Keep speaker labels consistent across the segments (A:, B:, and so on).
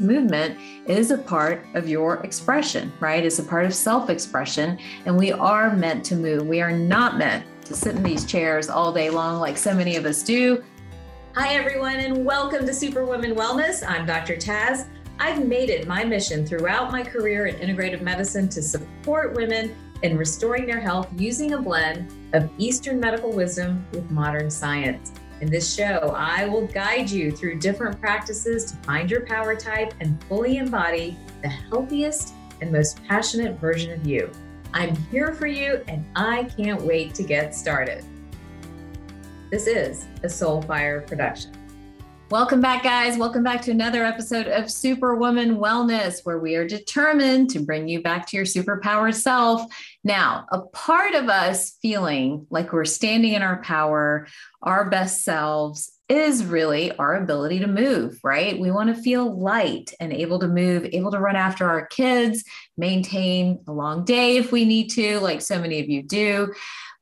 A: movement is a part of your expression, right? It's a part of self expression. And we are meant to move. We are not meant to sit in these chairs all day long like so many of us do.
B: Hi, everyone, and welcome to Superwoman Wellness. I'm Dr. Taz. I've made it my mission throughout my career in integrative medicine to support women in restoring their health using a blend of Eastern medical wisdom with modern science. In this show, I will guide you through different practices to find your power type and fully embody the healthiest and most passionate version of you. I'm here for you and I can't wait to get started. This is a Soulfire production.
A: Welcome back, guys. Welcome back to another episode of Superwoman Wellness, where we are determined to bring you back to your superpower self. Now, a part of us feeling like we're standing in our power, our best selves, is really our ability to move, right? We want to feel light and able to move, able to run after our kids, maintain a long day if we need to, like so many of you do.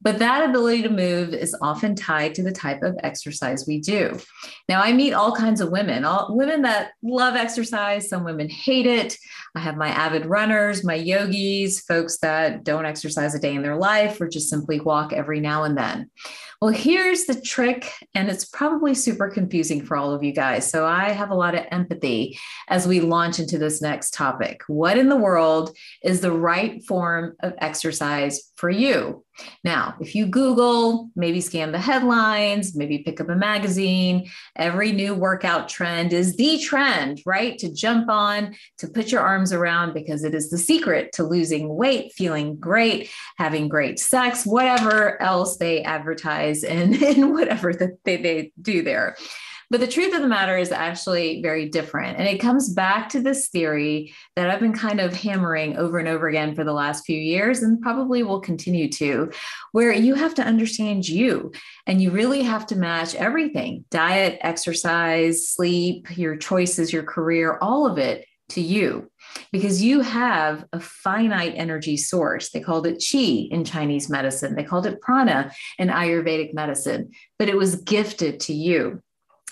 A: But that ability to move is often tied to the type of exercise we do. Now, I meet all kinds of women, all women that love exercise. Some women hate it. I have my avid runners, my yogis, folks that don't exercise a day in their life or just simply walk every now and then. Well, here's the trick, and it's probably super confusing for all of you guys. So I have a lot of empathy as we launch into this next topic. What in the world is the right form of exercise for you? Now, if you Google, maybe scan the headlines, maybe pick up a magazine, every new workout trend is the trend, right? To jump on, to put your arms around because it is the secret to losing weight, feeling great, having great sex, whatever else they advertise and, and whatever that they, they do there. But the truth of the matter is actually very different. And it comes back to this theory that I've been kind of hammering over and over again for the last few years and probably will continue to, where you have to understand you and you really have to match everything diet, exercise, sleep, your choices, your career, all of it to you because you have a finite energy source. They called it chi in Chinese medicine, they called it prana in Ayurvedic medicine, but it was gifted to you.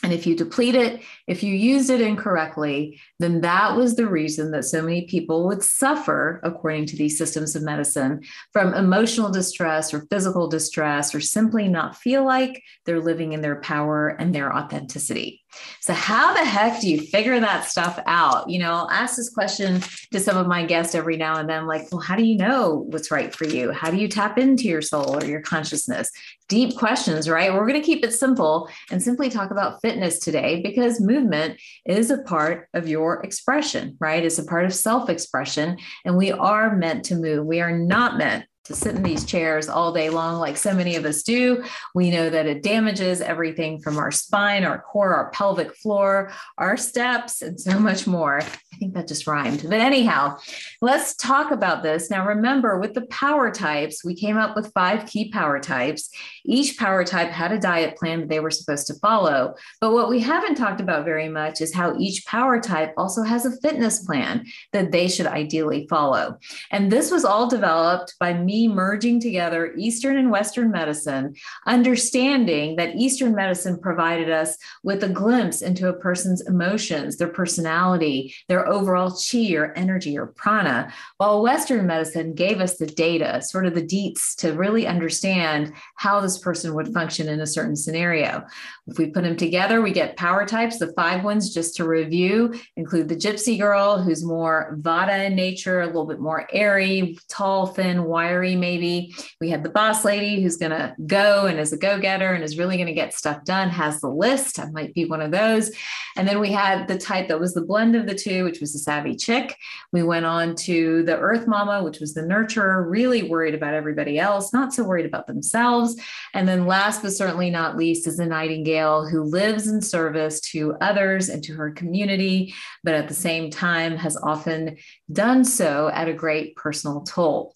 A: And if you deplete it, if you used it incorrectly, then that was the reason that so many people would suffer, according to these systems of medicine, from emotional distress or physical distress, or simply not feel like they're living in their power and their authenticity. So, how the heck do you figure that stuff out? You know, I'll ask this question to some of my guests every now and then like, well, how do you know what's right for you? How do you tap into your soul or your consciousness? Deep questions, right? We're going to keep it simple and simply talk about fitness today because movement is a part of your expression, right? It's a part of self expression. And we are meant to move. We are not meant to sit in these chairs all day long, like so many of us do. We know that it damages everything from our spine, our core, our pelvic floor, our steps, and so much more. I think that just rhymed. But anyhow, let's talk about this. Now, remember, with the power types, we came up with five key power types. Each power type had a diet plan that they were supposed to follow. But what we haven't talked about very much is how each power type also has a fitness plan that they should ideally follow. And this was all developed by me merging together Eastern and Western medicine, understanding that Eastern medicine provided us with a glimpse into a person's emotions, their personality, their overall chi or energy or prana, while Western medicine gave us the data, sort of the deets to really understand how this person would function in a certain scenario. If we put them together, we get power types. The five ones, just to review, include the gypsy girl, who's more vata in nature, a little bit more airy, tall, thin, wiry maybe. We had the boss lady who's going to go and is a go getter and is really going to get stuff done, has the list. I might be one of those. And then we had the type that was the blend of the two, which was the savvy chick. We went on to the earth mama, which was the nurturer, really worried about everybody else, not so worried about themselves. And then last but certainly not least is the nightingale who lives in service to others and to her community, but at the same time has often done so at a great personal toll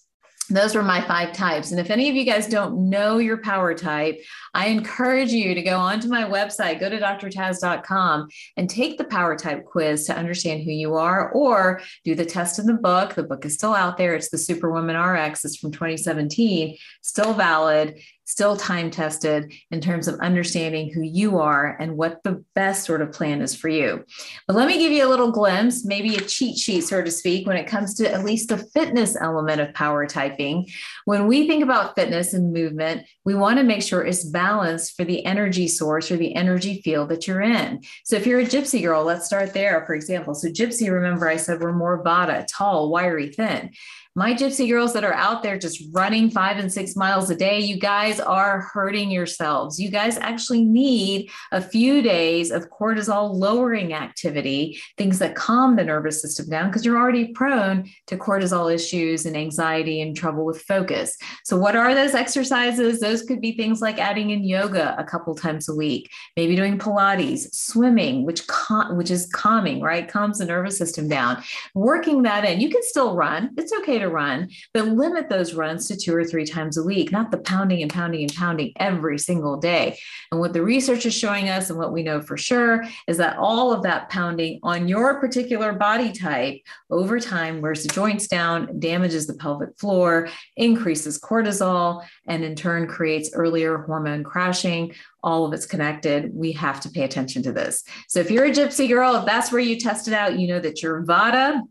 A: those were my five types. And if any of you guys don't know your power type, I encourage you to go onto my website, go to drtaz.com and take the power type quiz to understand who you are, or do the test in the book. The book is still out there. It's the Superwoman RX. It's from 2017, still valid. Still time tested in terms of understanding who you are and what the best sort of plan is for you. But let me give you a little glimpse, maybe a cheat sheet, so to speak, when it comes to at least the fitness element of power typing. When we think about fitness and movement, we want to make sure it's balanced for the energy source or the energy field that you're in. So if you're a gypsy girl, let's start there, for example. So, gypsy, remember I said we're more vata, tall, wiry, thin my gypsy girls that are out there just running five and six miles a day, you guys are hurting yourselves. You guys actually need a few days of cortisol lowering activity, things that calm the nervous system down, because you're already prone to cortisol issues and anxiety and trouble with focus. So, what are those exercises? Those could be things like adding in yoga a couple times a week, maybe doing Pilates, swimming, which cal- which is calming, right? Calms the nervous system down. Working that in. You can still run. It's okay run, but limit those runs to two or three times a week, not the pounding and pounding and pounding every single day. And what the research is showing us and what we know for sure is that all of that pounding on your particular body type over time wears the joints down, damages the pelvic floor, increases cortisol, and in turn creates earlier hormone crashing all of it's connected. We have to pay attention to this. So if you're a gypsy girl, if that's where you test it out, you know that your vata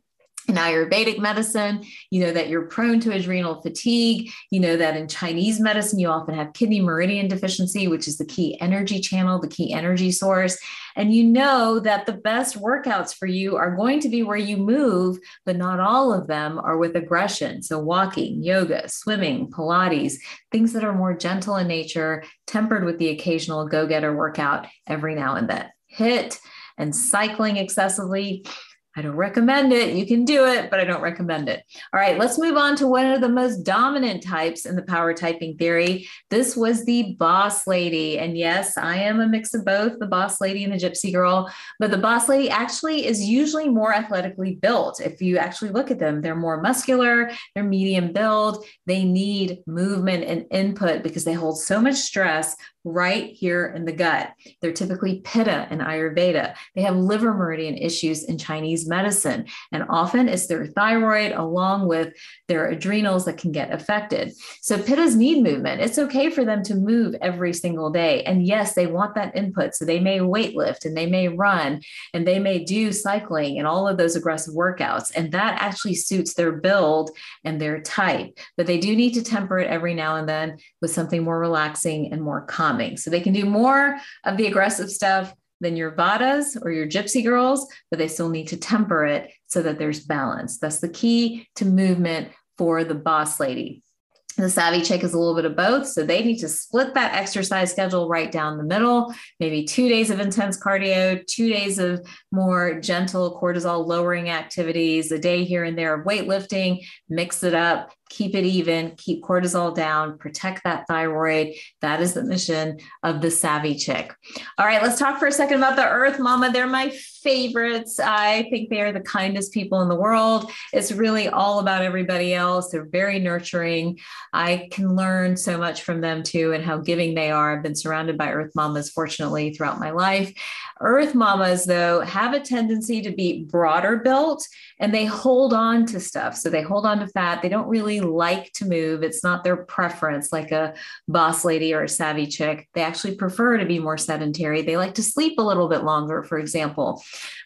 A: in Ayurvedic medicine, you know that you're prone to adrenal fatigue. You know that in Chinese medicine, you often have kidney meridian deficiency, which is the key energy channel, the key energy source. And you know that the best workouts for you are going to be where you move, but not all of them are with aggression. So, walking, yoga, swimming, Pilates, things that are more gentle in nature, tempered with the occasional go getter workout every now and then. HIIT and cycling excessively I don't recommend it. You can do it, but I don't recommend it. All right, let's move on to one of the most dominant types in the power typing theory. This was the boss lady. And yes, I am a mix of both the boss lady and the gypsy girl, but the boss lady actually is usually more athletically built. If you actually look at them, they're more muscular, they're medium build, they need movement and input because they hold so much stress right here in the gut. They're typically pitta in Ayurveda. They have liver meridian issues in Chinese medicine. And often it's their thyroid along with their adrenals that can get affected. So pittas need movement. It's okay for them to move every single day. And yes, they want that input. So they may weight lift and they may run and they may do cycling and all of those aggressive workouts. And that actually suits their build and their type. But they do need to temper it every now and then with something more relaxing and more calm So they can do more of the aggressive stuff than your Vatas or your gypsy girls, but they still need to temper it so that there's balance. That's the key to movement for the boss lady. The savvy chick is a little bit of both. So they need to split that exercise schedule right down the middle, maybe two days of intense cardio, two days of more gentle cortisol lowering activities, a day here and there of weightlifting, mix it up, keep it even, keep cortisol down, protect that thyroid. That is the mission of the savvy chick. All right, let's talk for a second about the earth mama. They're my favorites. I think they are the kindest people in the world. It's really all about everybody else. They're very nurturing. I can learn so much from them too and how giving they are. I've been surrounded by earth mamas, fortunately, throughout my life. Earth mamas, though, have a tendency to be broader built and they hold on to stuff. So they hold on to fat. They don't really like to move. It's not their preference, like a boss lady or a savvy chick. They actually prefer to be more sedentary. They like to sleep a little bit longer, for example.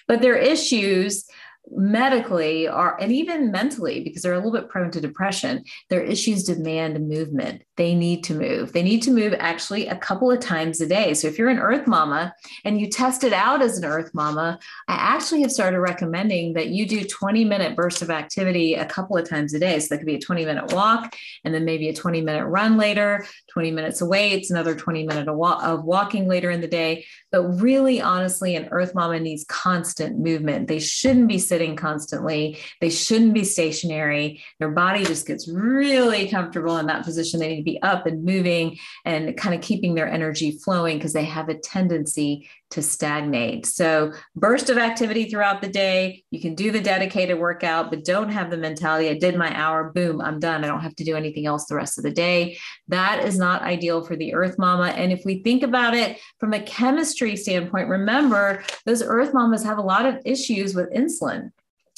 A: But their issues medically are and even mentally because they're a little bit prone to depression their issues demand movement they need to move they need to move actually a couple of times a day so if you're an earth mama and you test it out as an earth mama i actually have started recommending that you do 20 minute bursts of activity a couple of times a day so that could be a 20 minute walk and then maybe a 20 minute run later 20 minutes away it's another 20 minute of walking later in the day but really honestly an earth mama needs constant movement they shouldn't be sitting constantly. They shouldn't be stationary. Their body just gets really comfortable in that position. They need be up and moving and kind of keeping their energy flowing because they have a tendency to stagnate. So, burst of activity throughout the day. You can do the dedicated workout, but don't have the mentality I did my hour, boom, I'm done. I don't have to do anything else the rest of the day. That is not ideal for the earth mama. And if we think about it from a chemistry standpoint, remember those earth mamas have a lot of issues with insulin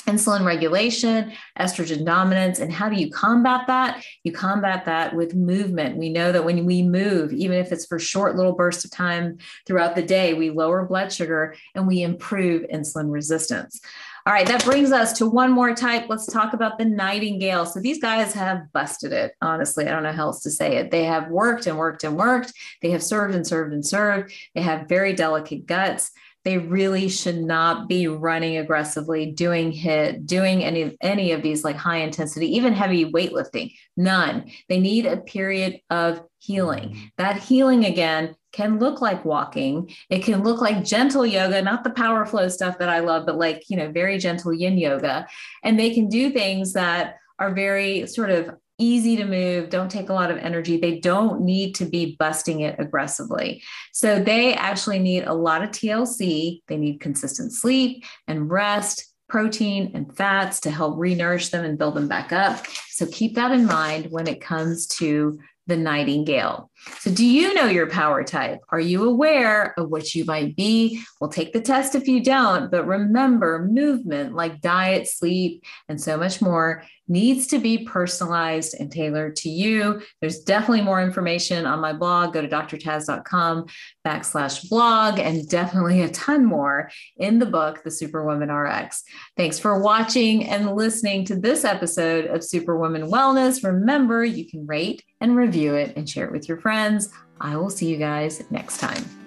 A: insulin regulation, estrogen dominance, and how do you combat that? You combat that with movement. We know that when we move, even if it's for short little bursts of time throughout the day, we lower blood sugar and we improve insulin resistance. All right, that brings us to one more type. Let's talk about the nightingale. So these guys have busted it. Honestly, I don't know how else to say it. They have worked and worked and worked. They have served and served and served. They have very delicate guts they really should not be running aggressively doing HIIT, doing any any of these like high intensity even heavy weightlifting. None. They need a period of healing. Mm-hmm. that healing again can look like walking. It can look like gentle yoga not the power flow stuff that i love but like you know very gentle yin yoga. And they can do things that are very sort of easy to move, don't take a lot of energy. They don't need to be busting it aggressively. So they actually need a lot of TLC. They need consistent sleep and rest, protein and fats to help re-nourish them and build them back up. So keep that in mind when it comes to the nightingale. So, do you know your power type? Are you aware of what you might be? We'll take the test if you don't, but remember movement like diet, sleep, and so much more needs to be personalized and tailored to you. There's definitely more information on my blog. Go to drtaz.com backslash blog and definitely a ton more in the book, The Superwoman RX. Thanks for watching and listening to this episode of Superwoman Wellness. Remember, you can rate and review it and share it with your friends. I will see you guys next time.